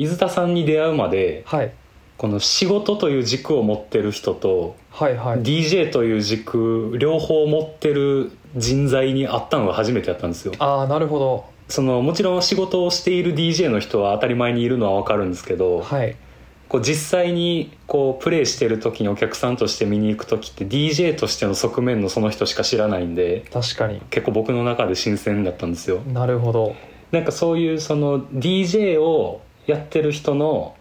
伊豆田さんに出会うまではい。この仕事という軸を持ってる人とはいはい。DJ という軸両方持ってる人材に会ったのが初めてやったんですよ。ああなるほど。そのもちろん仕事をしている DJ の人は当たり前にいるのは分かるんですけどはい。こう実際にこうプレイしてる時にお客さんとして見に行く時って DJ としての側面のその人しか知らないんで確かに。結構僕の中で新鮮だったんですよ。なるほど。なんかそういうその DJ をやってる人の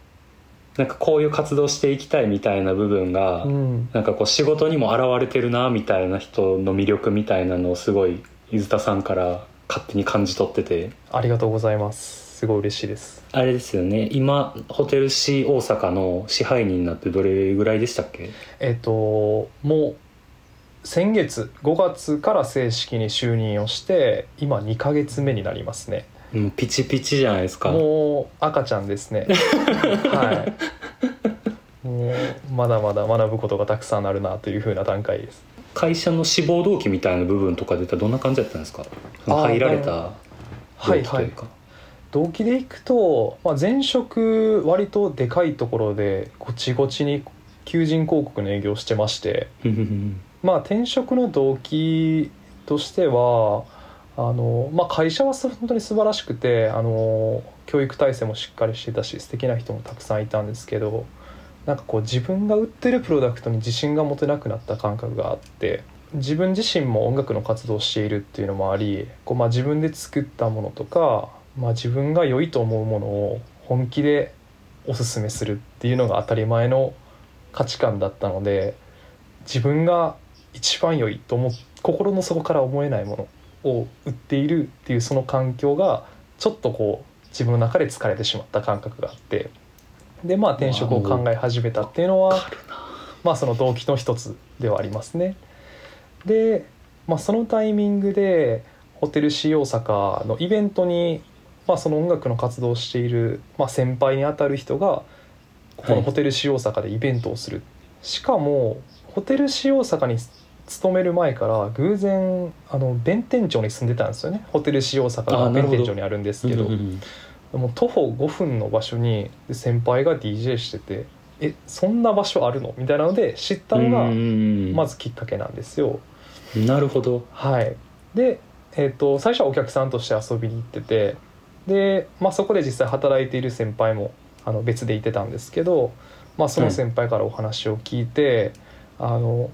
なんかこういう活動していきたいみたいな部分が、うん。なんかこう仕事にも現れてるなみたいな人の魅力みたいなのをすごい伊豆田さんから勝手に感じ取ってて。ありがとうございます。すごい嬉しいです。あれですよね。今ホテル C 大阪の支配人になってどれぐらいでしたっけ？えっ、ともう先月5月から正式に就任をして今2ヶ月目になりますねもうピチピチじゃないですか。もう赤ちゃんですね。はい。もうまだまだ学ぶことがたくさんあるなというふうな段階です。会社の志望動機みたいな部分とかで言ったらどんな感じだったんですか？入られたはい。はい動機というか、動機でいくと、まあ、前職割とでかいところでごちごちに求人広告の営業をしてまして。まあ転職の動機としてはあの、まあ、会社は本当に素晴らしくてあの教育体制もしっかりしてたし素敵な人もたくさんいたんですけどなんかこう自分が売ってるプロダクトに自信が持てなくなった感覚があって自分自身も音楽の活動をしているっていうのもありこう、まあ、自分で作ったものとか、まあ、自分が良いと思うものを本気でおすすめするっていうのが当たり前の価値観だったので自分が一番良いと思う心の底から思えないものを売っているっていうその環境がちょっとこう自分の中で疲れてしまった感覚があって。でまあ転職を考え始めたっていうのはまあその動機の一つではありますね。で、まあ、そのタイミングでホテル C 大阪のイベントに、まあ、その音楽の活動をしている、まあ、先輩にあたる人がここのホテル C 大阪でイベントをする、しかもホテル C 大阪に勤める前から偶然あの弁天町に住んでたんですよね。ホテル大阪が弁天町にあるんですけど。うんうんうん。もう徒歩5分の場所に先輩が DJ しててえそんな場所あるの？みたいなので知ったのがうんまずきっかけなんですよ。なるほど。はい、で、えー、と最初はお客さんとして遊びに行っててで、まあ、そこで実際働いている先輩もあの別でいてたんですけど、まあ、その先輩からお話を聞いて、あの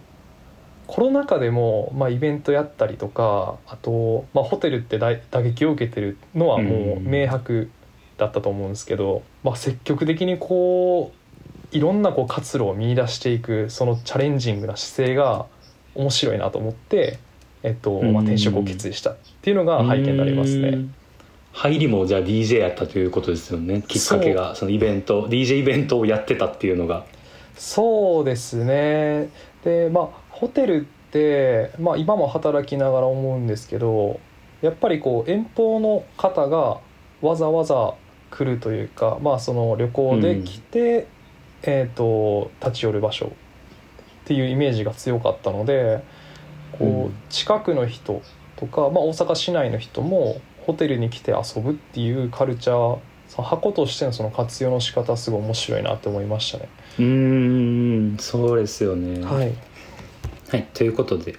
コロナ禍でも、まあ、イベントやったりとかあと、まあ、ホテルって打打撃を受けてるのはもううん明白だったと思うんですけど、まあ、積極的にこういろんなこう活路を見出していくそのチャレンジングな姿勢が面白いなと思って、えっとまあ、転職を決意したっていうのが背景になりますね。うん。入りもじゃあ DJ やったということですよね。きっかけがそのイベント DJ イベントをやってたっていうのが。そうですね。でまあホテルって、まあ、今も働きながら思うんですけどやっぱりこう遠方の方がわざわざ来るというか、まあ、その旅行で来て、えー、と立ち寄る場所っていうイメージが強かったのでこうん。う近くの人とか、まあ、大阪市内の人もホテルに来て遊ぶっていうカルチャーその箱としてのその活用の仕方すごい面白いなって思いましたね。うーん。そうですよね。はいはい、ということで、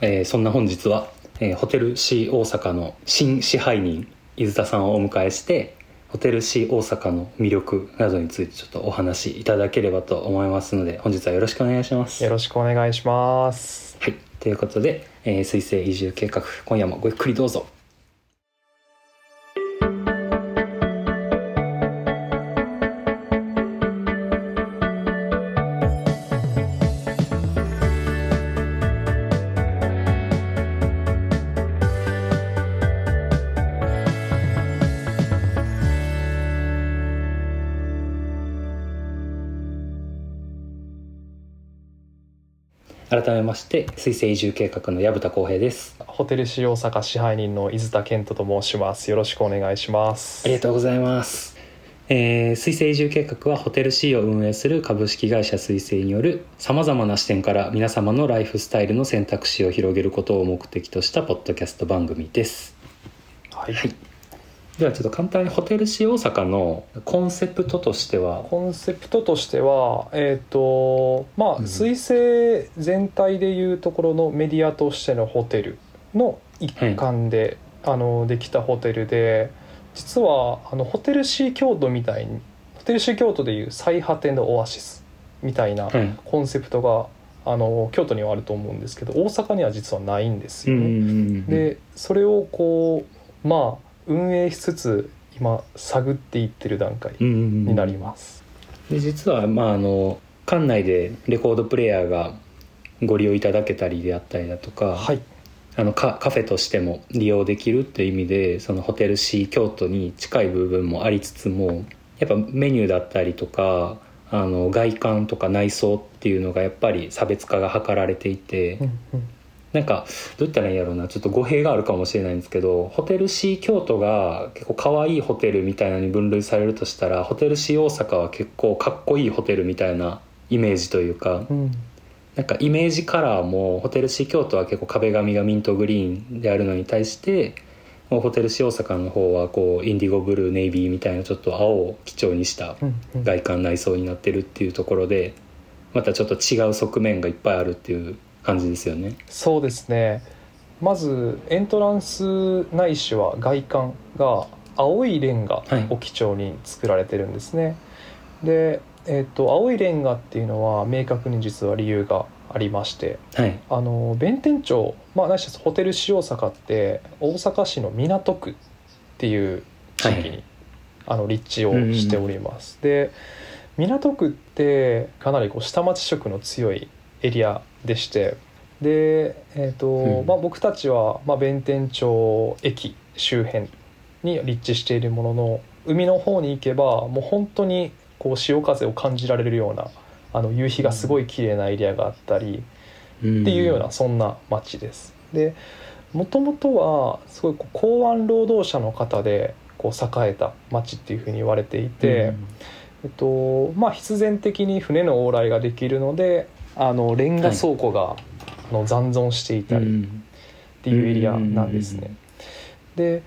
えーそんな本日は、えーホテル C 大阪の新支配人伊豆田さんをお迎えしてホテル C 大阪の魅力などについてちょっとお話しいただければと思いますので本日はよろしくお願いします。よろしくお願いします。はい、ということで「えー、水星移住計画」今夜もごゆっくりどうぞ。改めまして水星移住計画の薮田光平です。ホテル市大阪支配人の伊豆田健人と申します。よろしくお願いします。ありがとうございます。えー、水星移住計画はホテル C を運営する株式会社水星によるさまざまな視点から皆様のライフスタイルの選択肢を広げることを目的としたポッドキャスト番組です。はい。はいではちょっと簡単にホテルシー大阪のコンセプトとしては。コンセプトとしてはえっ、とまあうん。彗星全体でいうところのメディアとしてのホテルの一環で、あのできたホテルで実はあのホテルシー京都みたいにホテルシー京都でいう最果てのオアシスみたいなはい。コンセプトがあの京都にはあると思うんですけど大阪には実はないんですよね。でそれをこうまあ運営しつつ今探っていってる段階うんうんうん。になります。で実はまああの館内でレコードプレーヤーがご利用いただけたりであったりだとか、はい。あのカカフェとしても利用できるっていう意味でそのホテルシー京都に近い部分もありつつもやっぱメニューだったりとかあの外観とか内装っていうのがやっぱり差別化が図られていて、うんうんなんかどう言ったらいいんやろうな。ちょっと語弊があるかもしれないんですけどホテルシー京都が結構可愛いホテルみたいなのに分類されるとしたらホテルシー大阪は結構かっこいいホテルみたいなイメージというかうん。なんかイメージカラーもホテルシー京都は結構壁紙がミントグリーンであるのに対してホテルシー大阪の方はこうインディゴブルーネイビーみたいなちょっと青を基調にした外観内装になってるっていうところでまたちょっと違う側面がいっぱいあるっていう感じですよね。そうですね。まずエントランスないしは外観が青いレンガを基調に作られてるんですね、で、えっと青いレンガっていうのは明確に実は理由がありましてはい、あの弁天町、まあ、ないしはホテル市大阪って大阪市の港区っていう地域に、はい。あの立地をしております、で港区ってかなりこう下町色の強いエリアでしてで、えーとうん。まあ、僕たちは、まあ、弁天町駅周辺に立地しているものの海の方に行けばもう本当にこう潮風を感じられるようなあの夕日がすごい綺麗なエリアがあったり、ってっていうようなそんな町です。でもともとはすごい港湾労働者の方でこう栄えた町っていうふうに言われていて、えっとまあ、必然的に船の往来ができるのであのレンガ倉庫が、あの残存していたりっていうエリアなんですね。で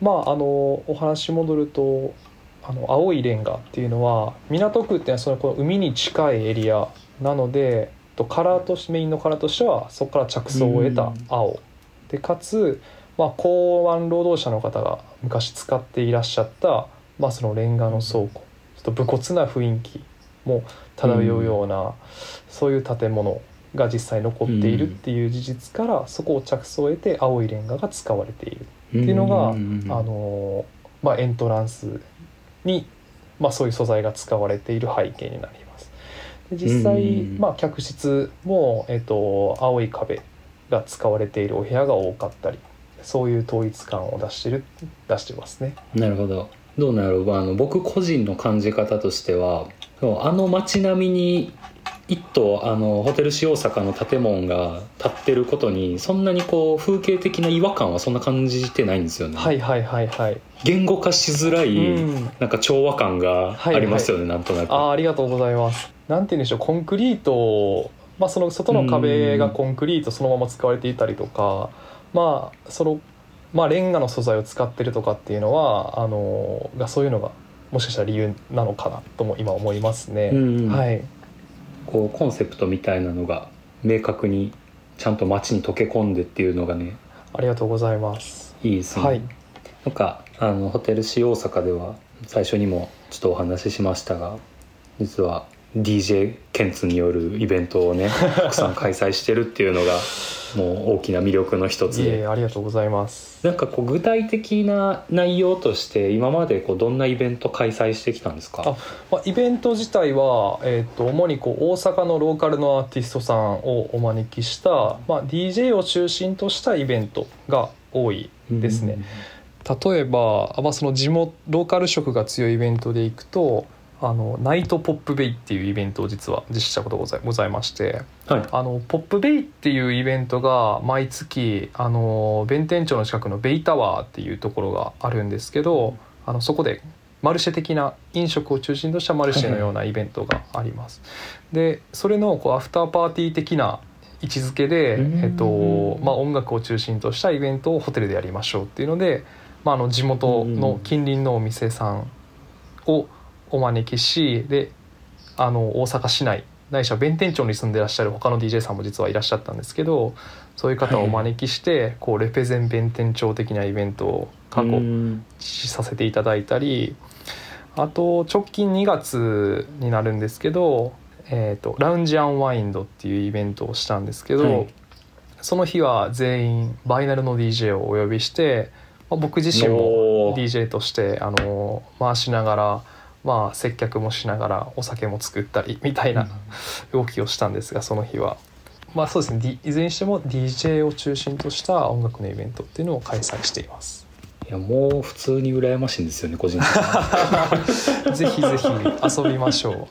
まああのお話戻るとあの青いレンガっていうのは港区っていうのはそのこの海に近いエリアなのでとカラーとしてメインのカラーとしてはそこから着想を得た青。でかつ、まあ、港湾労働者の方が昔使っていらっしゃった、まあ、そのレンガの倉庫。ちょっと武骨な雰囲気も漂うような、そういう建物が実際残っているっていう事実から、そこを着想を得て青いレンガが使われているっていうのがあのまあ、エントランスに、まあ、そういう素材が使われている背景になります。で実際、うん。まあ、客室も、えっと青い壁が使われているお部屋が多かったりそういう統一感を出してる出してますね。なるほど。どうなる？あの僕個人の感じ方としてはそうあの街並みに一棟あのホテルシー大阪の建物が建ってることにそんなにこう風景的な違和感はそんな感じてないんですよね、はいはいはいはい。言語化しづらい、うん。なんか調和感がありますよね、なんとなく。あーありがとうございます。なんて言うんでしょうコンクリートを、まあ、その外の壁がコンクリートそのまま使われていたりとか、まあそのまあ、レンガの素材を使ってるとかっていうのはあのがそういうのがもしかしたら理由なのかなとも今思いますね。うんはい、こうコンセプトみたいなのが明確にちゃんと街に溶け込んでっていうのがねありがとうございます。いいですね、はい、なんかあのホテルシー大阪では最初にもちょっとお話ししましたが実は DJ ケンツによるイベントをね たくさん開催してるっていうのがもう大きな魅力の一つでえありがとうございます。なんかこう具体的な内容として今までこうどんなイベント開催してきたんですか？あまあ、イベント自体は、えー、と主にこう大阪のローカルのアーティストさんをお招きした、まあ、DJ を中心としたイベントが多いですね。例えば、まあ、その地元ローカル色が強いイベントでいくとあのナイトポップベイっていうイベントを実は実施したことがございましてはい。あのポップベイっていうイベントが毎月あの弁天町の近くのベイタワーっていうところがあるんですけどあのそこでマルシェ的な飲食を中心としたマルシェのようなイベントがあります。でそれのこうアフターパーティー的な位置づけで、うん。えっとまあ、音楽を中心としたイベントをホテルでやりましょうっていうのでまあ、あの地元の近隣のお店さんをお招きしであの大阪市内ないしは弁天町に住んでらっしゃる他の DJ さんも実はいらっしゃったんですけどそういう方をお招きして、こうレペゼン弁天町的なイベントを過去うん。実施させていただいたりあと直近2月になるんですけど、えー、とラウンジアンワインドっていうイベントをしたんですけど、はい。その日は全員バイナルの DJ をお呼びして、まあ、僕自身も DJ としてあの回しながら、まあ、接客もしながらお酒も作ったりみたいな動きをしたんですがその日は。まあそうですね、D- いずれにしても DJ を中心とした音楽のイベントっていうのを開催しています。いやもう普通に羨ましいんですよね個人的に ぜひぜひ遊びましょう。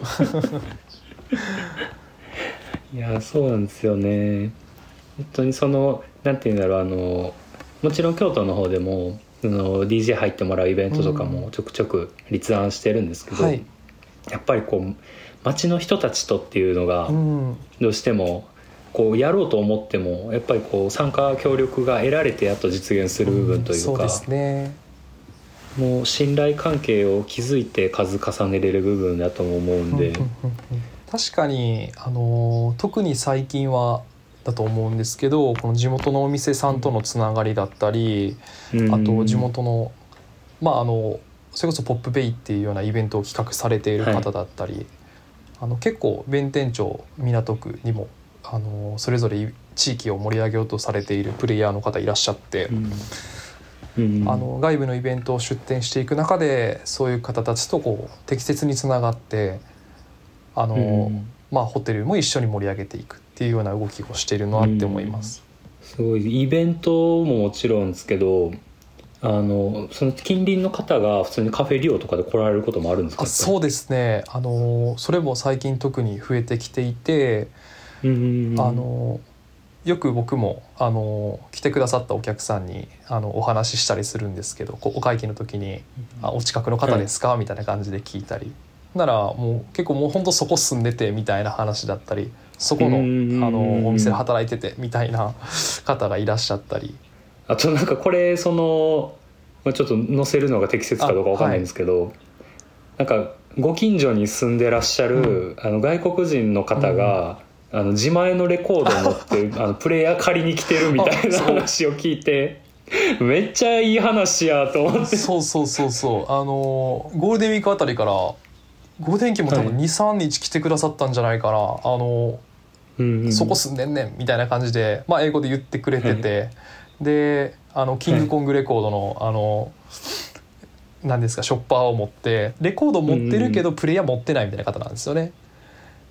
いやそうなんですよね本当にそのなんていうんだろうあのもちろん京都の方でもその DJ 入ってもらうイベントとかもちょくちょく立案してるんですけど、はい。やっぱりこう街の人たちとっていうのがうん。どうしてもこうやろうと思ってもやっぱりこう参加協力が得られてやっと実現する部分というか、そうですね。もう信頼関係を築いて数重ねれる部分だとも思うんで、うんうんうんうん確かにあの特に最近はだと思うんですけどこの地元のお店さんとのつながりだったりうん。あと地元のまああのそれこそポップベイっていうようなイベントを企画されている方だったり、あの結構弁天町港区にもあのそれぞれ地域を盛り上げようとされているプレイヤーの方いらっしゃって。うん。うん。あの外部のイベントを出展していく中でそういう方たちとこう適切につながってあの、うん。まあ、ホテルも一緒に盛り上げていくっていうような動きをしているなって思います。すごい。イベントももちろんですけどあのその近隣の方が普通にカフェリオとかで来られることもあるんですか？あそうですね。あのそれも最近特に増えてきていて、うんあのよく僕もあの来てくださったお客さんにあのお話ししたりするんですけどお会計の時に「あお近くの方ですか?」みたいな感じで聞いたり。ならもう結構もうほんとそこ住んでてみたいな話だったりそこのあうんのお店で働いててみたいな方がいらっしゃったり。あとなんかこれそのまあちょっと載せるのが適切かどうかわかんないんですけど、なんかご近所に住んでらっしゃる、あの外国人の方が、あの自前のレコードを持って あのプレイヤー借りに来てるみたいな話を聞いてめっちゃいい話やと思って。そうそうそうそう。あのゴールデンウィークあたりからゴールデンウィークも多分はい。23日来てくださったんじゃないかな、あのうんうんそこ住んでんねんみたいな感じで、まあ、英語で言ってくれてて、であのキングコングレコードの、あの何ですかショッパーを持ってレコード持ってるけどプレイヤー持ってないみたいな方なんですよね。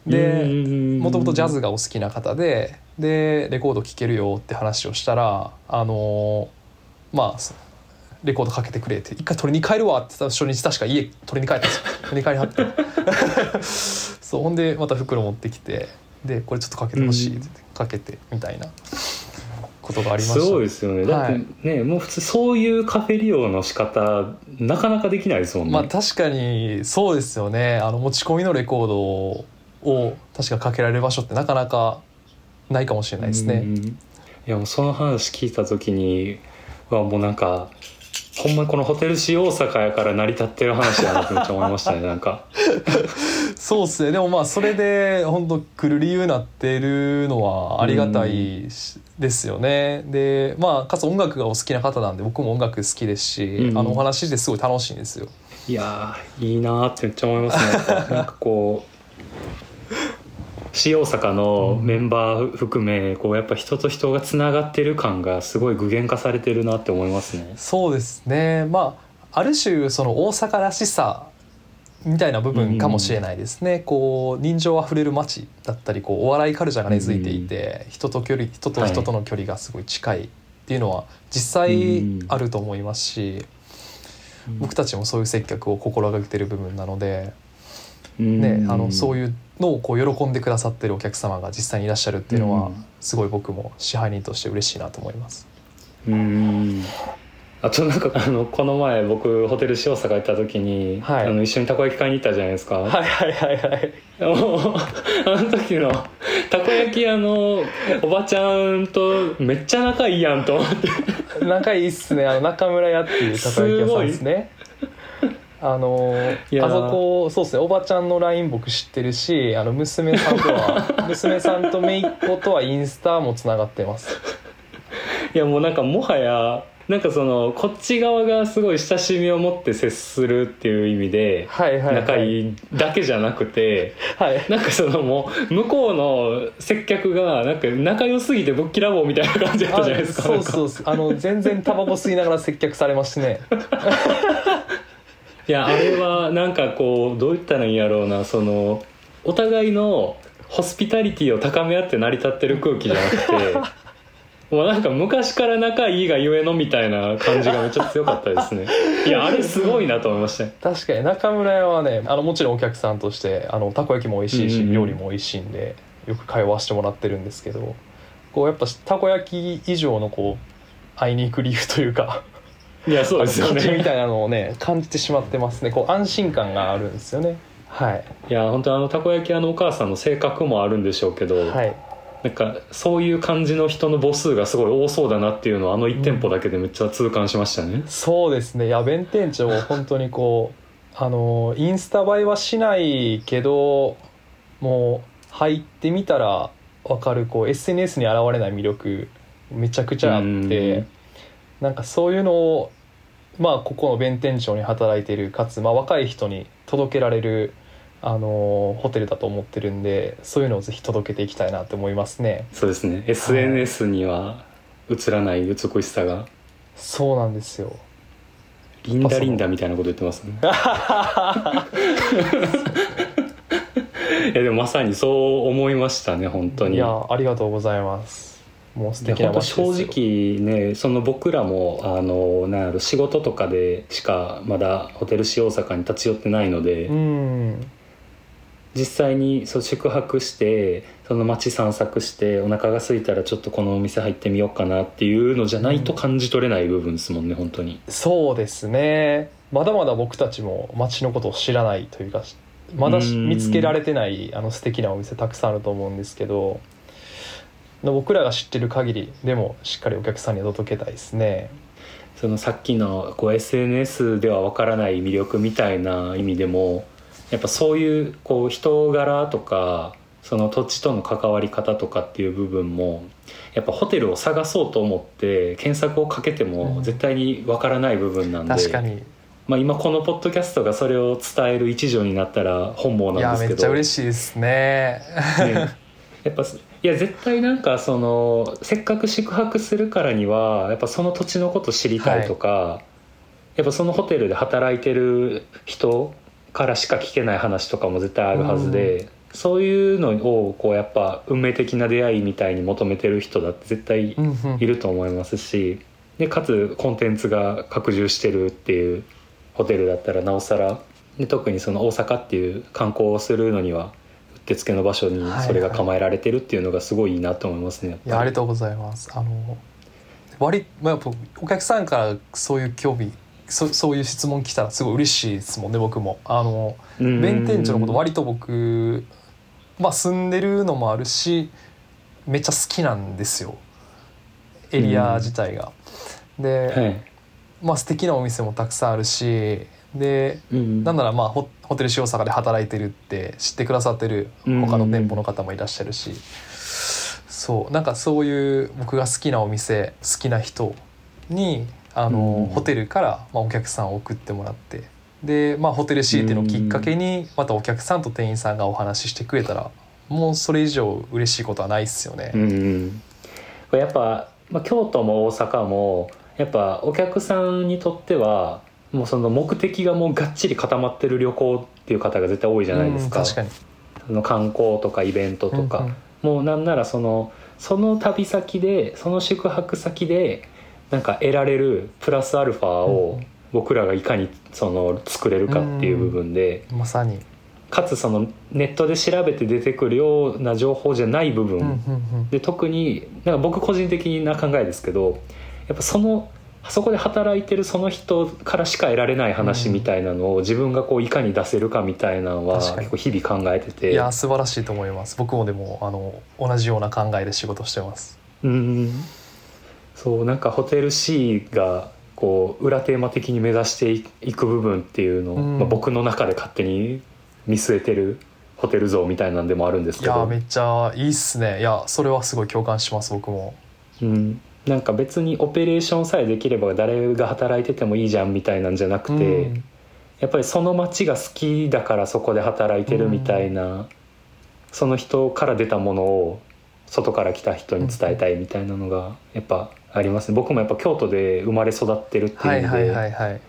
でもともとジャズがお好きな方ででレコード聴けるよって話をしたらあのまあレコードかけてくれって一回取りに帰るわって言ったら初日確か家取りに帰ったんですよ。取りに帰りはって。そうほんでまた袋持ってきてでこれちょっとかけてほしいってかけてみたいなことがありました。すごいですよね。だってね、もう普通そういうカフェ利用の仕方なかなかできないですもんね、まあ確かにそうですよね。あの持ち込みのレコードを確かかけられる場所ってなかなかないかもしれないですね。うん。いやもうその話聞いた時にはもうなんかほんまにこのホテルシー大阪やから成り立ってる話やなってめっちゃ思いましたねなんか そうっすねでもまあそれで本当来る理由になってるのはありがたいしですよね。でまあかつ音楽がお好きな方なんで僕も音楽好きですし、うんあのお話してすごい楽しいんですよ。いやーいいなーってめっちゃ思いますねなんかこうシー大阪のメンバー含めこうやっぱ人と人がつながってる感がすごい具現化されてるなって思いますね。そうですね。まあある種その大阪らしさみたいな部分かもしれないですね、こう人情あふれる街だったりこうお笑いカルチャーが根付いていて、人と距離人と人との距離がすごい近いっていうのは実際あると思いますし、僕たちもそういう接客を心がけてる部分なので、ね、あのそうういうのをこう喜んでくださってるお客様が実際にいらっしゃるっていうのはうん。すごい僕も支配人として嬉しいなと思います。うん。あとなんかあのこの前僕ホテル塩坂行った時に、はい。あの一緒にたこ焼き買いに行ったじゃないですか、はいはいはいはい。あの時のたこ焼き屋のおばちゃんとめっちゃ仲いいやんと思って。仲いいっすね。あの中村屋っていうたこ焼き屋さんですねあのあそこそうですね。おばちゃんの LINE 僕知ってるしあの娘さんとは 娘さんと姪っ子とはインスタもつながってます。いやもうなんかもはやなんかそのこっち側がすごい親しみを持って接するっていう意味ではいはいはい。仲いいだけじゃなくてはい。なんかそのもう向こうの接客がなんか仲良すぎてぶっきらぼうみたいな感じだったじゃないですか。あそうそうそう。あの全然タバコ吸いながら接客されましてね いやあれはなんかこうどう言ったらいいんやろうなそのお互いのホスピタリティを高め合って成り立ってる空気じゃなくて もうなんか昔から仲いいがゆえのみたいな感じがめっちゃ強かったですね。いやあれすごいなと思いました。ね確かに中村屋はねあのもちろんお客さんとしてあのたこ焼きも美味しいし、うんうんうん。料理も美味しいんでよく通わせてもらってるんですけどこうやっぱたこ焼き以上のこう会いに行く理由というかいやそうですよあの価値みねたいなのをね感じてしまってますね。こう安心感があるんですよね。はい。いや本当あのたこ焼き屋のお母さんの性格もあるんでしょうけど、はい。なんかそういう感じの人の母数がすごい多そうだなっていうのをあの1店舗だけでめっちゃ痛感しましたね、そうですね。いや弁店長本当にこうあのインスタ映えはしないけどもう入ってみたら分かるこう SNS に現れない魅力めちゃくちゃあって。うんなんかそういうのをまあここの弁店長に働いているかつ、まあ、若い人に届けられるあのホテルだと思ってるんでそういうのをぜひ届けていきたいなと思いますね。そうですね。SNS には映らない美しさが。そうなんですよ。リンダリンダみたいなこと言ってますね。いやでもまさにそう思いましたね本当に。いやありがとうございますもう素敵な本当場所ですよ正直ねその僕らもあのなんやろ仕事とかでしかまだホテルシー大阪に立ち寄ってないので、うん。実際にそう宿泊してその街散策してお腹が空いたらちょっとこのお店入ってみようかなっていうのじゃないと感じ取れない部分ですもんね本当に。そうですね。まだまだ僕たちも街のことを知らないというかまだ見つけられてないあの素敵なお店たくさんあると思うんですけど僕らが知ってる限りでもしっかりお客さんには届けたいですね。そのさっきのこう SNS ではわからない魅力みたいな意味でもやっぱそういうこう人柄とかその土地との関わり方とかっていう部分もやっぱホテルを探そうと思って検索をかけても絶対にわからない部分なんで、確かに。まあ、今このポッドキャストがそれを伝える一助になったら本望いやめっちゃなんですけど嬉しいですね。ね。やっぱいや絶対なんかそのせっかく宿泊するからにはやっぱその土地のこと知りたいとか、やっぱそのホテルで働いてる人からしか聞けない話とかも絶対あるはずで、そういうのをこうやっぱ運命的な出会いみたいに求めてる人だって絶対うんうん。いると思いますしでかつコンテンツが拡充してるっていうホテルだったらなおさらで特にその大阪っていう観光をするのにはうってつけの場所にそれが構えられてるっていうのがすごいいいなと思いますね。いやありがとうございます。あの割、まあ、やっぱお客さんからそういう興味そそういう質問来たらすごい嬉しいですもんね僕も。あのうん弁天町のこと割と僕まあ住んでるのもあるしめっちゃ好きなんですよ。エリア自体が。で、はい。まあ素敵なお店もたくさんあるしでうんなんならまあホホテル塩坂で働いてるって知ってくださってる他の店舗の方もいらっしゃるし、そうなんかそういう僕が好きなお店好きな人にあの、うんホテルから、まあ、お客さんを送ってもらって。で、まあ、ホテルていうのをきっかけにまたお客さんと店員さんがお話ししてくれたらもうそれ以上嬉しいことはないですよね。うんうん。これやっぱ、まあ、京都も大阪もやっぱお客さんにとってはもうその目的がもうがっちり固まってる旅行っていう方が絶対多いじゃないですか。うん確かに。その観光とかイベントとか、うんうん。もうなんならそのその旅先でその宿泊先でなんか得られるプラスアルファを僕らがいかにその作れるかっていう部分で、まさに、かつそのネットで調べて出てくるような情報じゃない部分、うんうんうん。で特になんか僕個人的な考えですけどやっぱそのそこで働いてるその人からしか得られない話みたいなのを自分がこういかに出せるかみたいなのは結構日々考えてて。いや素晴らしいと思います。僕もでもあの同じような考えで仕事してます。うん。そうなんかホテル C がこう裏テーマ的に目指していく部分っていうのを、うん。まあ、僕の中で勝手に見据えてるホテル像みたいなんでもあるんですいやけどめっちゃいいっすね。いやそれはすごい共感します僕も。うん、なんか別にオペレーションさえできれば誰が働いててもいいじゃんみたいなんじゃなくて、うん。やっぱりその街が好きだからそこで働いてるみたいな、その人から出たものを外から来た人に伝えたいみたいなのがやっぱあります。ね僕もやっぱ京都で生まれ育ってるってはいいうはい意味で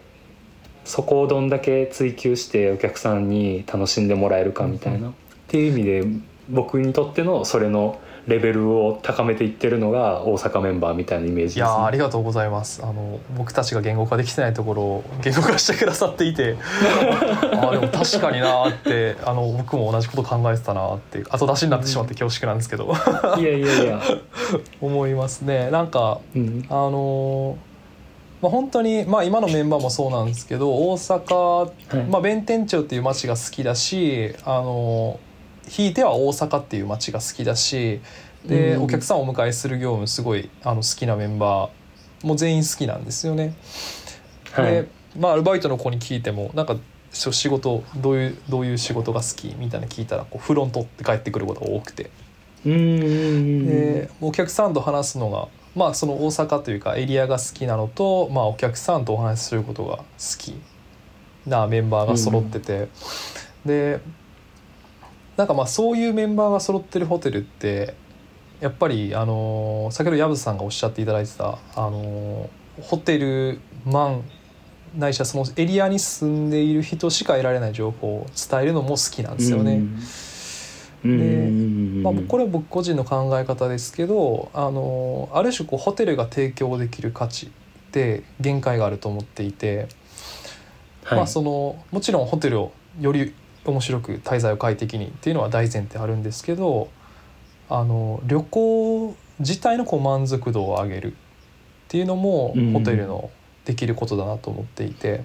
そこをどんだけ追求してお客さんに楽しんでもらえるかみたいな、っていう意味で僕にとってのそれのレベルを高めていってるのが大阪メンバーみたいなイメージです、ね、いやーありがとうございます。あの僕たちが言語化できてないところを言語化してくださっていて。あーでも確かになーってあの僕も同じこと考えてたなーって後出しになってしまって恐縮なんですけど。いやいやいや、思いますね。なんかうん、あのーまあ、本当に、まあ、今のメンバーもそうなんですけど大阪、はい。まあ、弁天町っていう街が好きだし、あのーひいては大阪っていう街が好きだしで、うん。お客さんをお迎えする業務すごいあの好きなメンバーも全員好きなんですよね。はい。で、まあ、アルバイトの子に聞いてもなんかし仕事どういうどういう仕事が好きみたいな聞いたらこうフロントって帰ってくることが多くて。うんうんうん。でお客さんと話すのがまあその大阪というかエリアが好きなのと、まあ、お客さんとお話しすることが好きなメンバーが揃ってて、でなんかまあそういうメンバーが揃ってるホテルってやっぱりあの先ほど薮さんがおっしゃっていただいてたあのホテルマンないしはそのエリアに住んでいる人しか得られない情報を伝えるのも好きなんですよね。うん。でうん。まあ、これは僕個人の考え方ですけどあのある種こうホテルが提供できる価値って限界があると思っていて、はい。まあ、そのもちろんホテルをより面白く滞在を快適にっていうのは大前提あるんですけどあの旅行自体のこう満足度を上げるっていうのもうん。ホテルのできることだなと思っていて。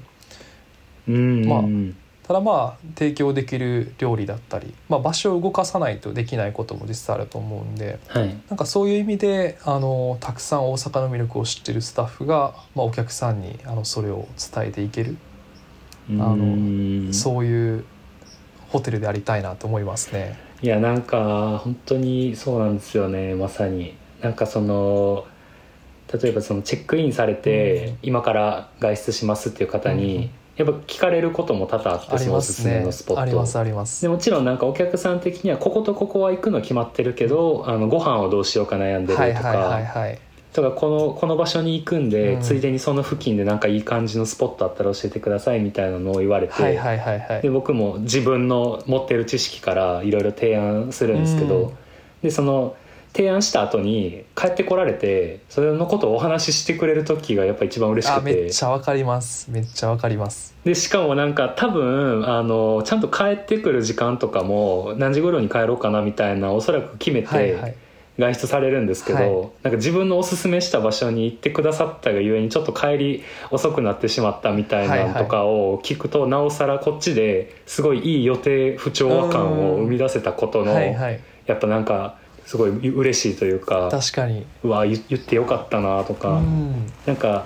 うん。まあうんただまあ提供できる料理だったり、まあ、場所を動かさないとできないことも実際あると思うんではい。なんかそういう意味であのたくさん大阪の魅力を知ってるスタッフが、まあ、お客さんにあのそれを伝えていける、のうん。そういうホテルでありたいなと思いますね。いやなんか本当にそうなんですよねまさになんかその例えばそのチェックインされて、うん今から外出しますっていう方に、うんやっぱ聞かれることも多々あってそのおますすめのスポ。ットありますありますで。もちろんなんかお客さん的にはこことここは行くの決まってるけどあのご飯をどうしようか悩んでるとか、はいはいはいはい。とかこのこの場所に行くんで、うんついでにその付近でなんかいい感じのスポットあったら教えてくださいみたいなのを言われて、で。僕も自分の持ってる知識からいろいろ提案するんですけど、うんでその提案した後に帰ってこられてそれのことをお話ししてくれる時がやっぱ一番嬉しあめくてっちゃわかりますめっちゃわかります。でしかもなんか多分あのちゃんと帰ってくる時間とかも何時頃に帰ろうかなみたいなおそらく決めてはいはい。外出されるんですけど、はいなんか自分のおすすめした場所に行ってくださったがゆえにちょっと帰り遅くなってしまったみたいなのとかを聞くと、なおさらこっちですごいいい予定不調和感を生み出せたことの、はいはい。やっぱなんかすごい嬉しいというか確かに。うわ言言ってよかったなとうか、ん。なんか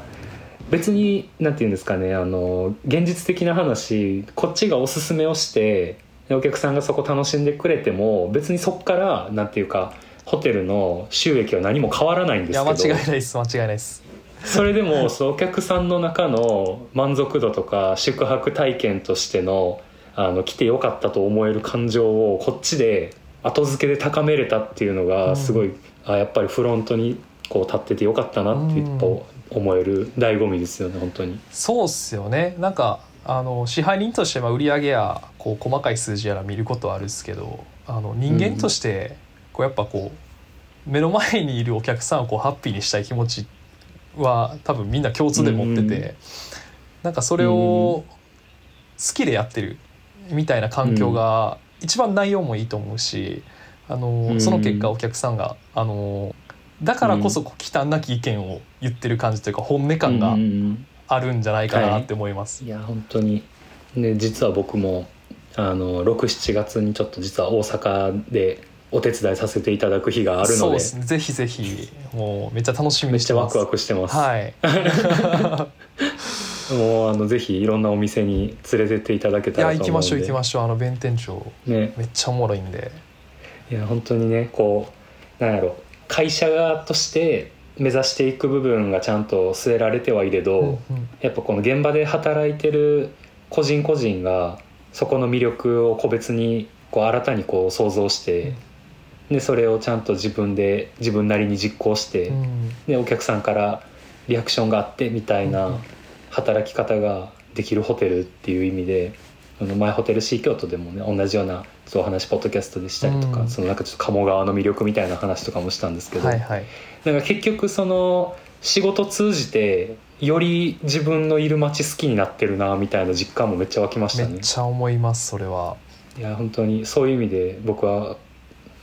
別になんて言うんですかねあの現実的な話こっちがおすすめをしてでお客さんがそこ楽しんでくれても別にそこからなんていうかホテルの収益は何も変わらないんでいや間違いすけどないです。間違いないです。それでも そのお客さんの中の満足度とか宿泊体験としてのあの来てよかったと思える感情をこっちで後付けで高めれたっていうのうん。がすごい、あやっぱりフロントにこう立っててよかったなって思える醍醐味ですよね本当に。そうっすよね。なんかあの支配人としてまあ売上やこう細かい数字やら見ることはあるんですけどあの人間としてこうやっぱこう目の前にいるお客さんをこうハッピーにしたい気持ちは多分みんな共通で持ってて、うんなんかそれを好きでやってるみたいな環境が一番内容もいいと思うしあのうん。その結果お客さんがあのだからこそこう忌憚なき意見を言ってる感じというか本音感があるんじゃないかなって思います。い。や本当に。で実は僕もあの67月にちょっと実は大阪でお手伝いさせていただく日があるので。そうです。ねぜひぜひ。もうめっちゃ楽しみめにしてます。っちゃワクワクしてます、はい。もうあのぜひいろんなお店に連れてっていただけいたらと思うんで。や行きましょう行きましょうあの弁天町。ね。めっちゃおもろいんで。いや本当にねこうなんやろ。会社側として目指していく部分がちゃんと据えられてはいれど、うんうん。やっぱこの現場で働いてる個人個人がそこの魅力を個別にこう新たにこう想像して、でそれをちゃんと自分で自分なりに実行して、うん。でお客さんからリアクションがあってみたいなん。働き方ができるホテルっていう意味であの前ホテル C 京都でもね同じようなお話ポッドキャストでしたりとか、うん。そのなんかちょっと鴨川の魅力みたいな話とかもしたんですけど、はいはい。なんか結局その仕事通じてより自分のいる街好きになってるなみたいな実感もめっちゃ湧きましたね。めっちゃ思いますそれは。いや本当にそういう意味で僕は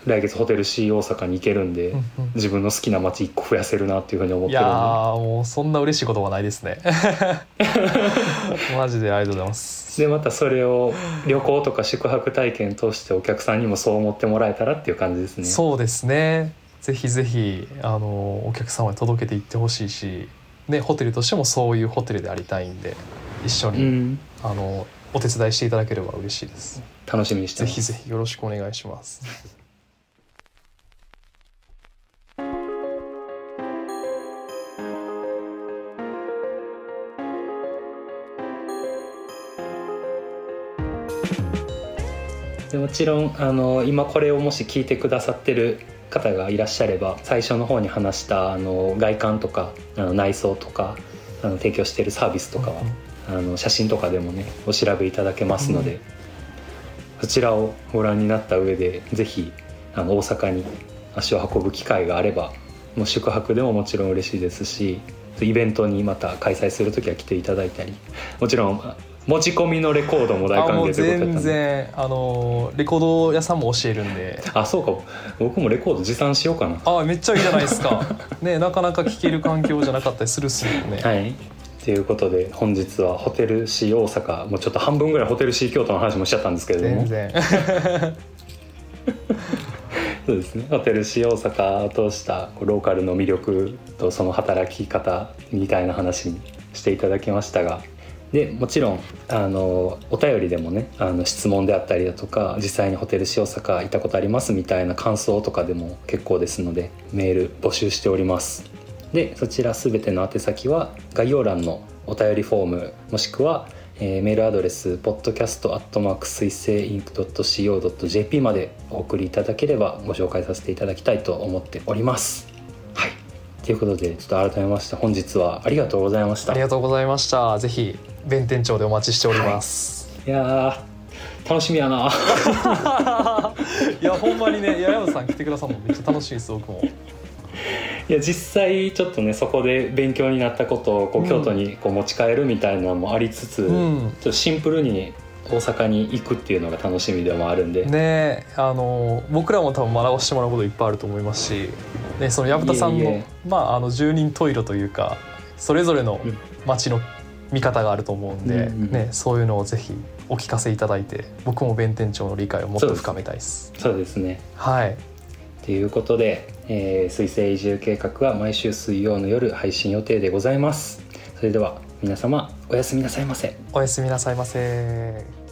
来月ホテル C 大阪に行けるんで、うんうん。自分の好きな街一個増やせるなっていうふうに思っいやてるんで。ーもうそんな嬉しいことはないですね。マジでありがとうございます。でまたそれを旅行とか宿泊体験通してお客さんにもそう思ってもらえたらっていう感じですね。そうですね。ぜひぜひあのお客様に届けていってほしいし、ね、ホテルとしてもそういうホテルでありたいんで一緒に、うん。あのお手伝いしていただければ嬉しいです。楽しみにしてぜます。ひぜひよろしくお願いしますでもちろんあの今これをもし聞いてくださってる方がいらっしゃれば最初の方に話したあの外観とかあの内装とかあの提供しているサービスとかは、あの写真とかでもねお調べいただけますので、うん。そちらをご覧になった上でぜひあの大阪に足を運ぶ機会があればもう宿泊でももちろん嬉しいですしイベントにまた開催する時は来ていただいたりもちろん持ち込みのレコードも大歓迎ということだったん全で然あのレコード屋さんも教えるんで。あそうか。僕もレコード持参しようかな。あめっちゃいいじゃないですか。ねなかなか聴ける環境じゃなかったりするっすよね、はい。ということで本日はホテル C 大阪もうちょっと半分ぐらいホテル C 京都の話もしちゃったんですけれども。全然。そうですね。ホテル C 大阪を通したローカルの魅力とその働き方みたいな話にしていただきましたがでもちろんあのお便りでもねあの質問であったりだとか実際にホテル C 大阪行ったことありますみたいな感想とかでも結構ですのでメール募集しております。でそちら全ての宛先は概要欄のお便りフォームもしくは、えーメールアドレス podcast. 水星 inc.co.jp までお送りいただければご紹介させていただきたいと思っております。はい。ということでちょっと改めまして本日はありがとうございました。ありがとうございました。ぜひ弁天町でお待ちしております、やー楽しみやな。い、やほんまにねいや山田さん来てくださるのめっちゃ楽しいです僕も。いや実際ちょっとねそこで勉強になったことをこうん。う京都にこう持ち帰るみたいなのもありつつ、うん。ちょっとシンプルに大阪に行くっていうのが楽しみでもあるんで、ねあの僕らも多分学ばせてもらうこといっぱいあると思いますし、ね、その薮田さんのまああの住人トイレというかそれぞれのうん。街の見方があると思うんで、うんうんね、そういうのをぜひお聞かせいただいて僕も弁天町の理解をもっと深めたいです。そうですね。はい。ということで、えー、水星移住計画は毎週水曜の夜配信予定でございます。それでは皆様おやすみなさいませ。おやすみなさいませ。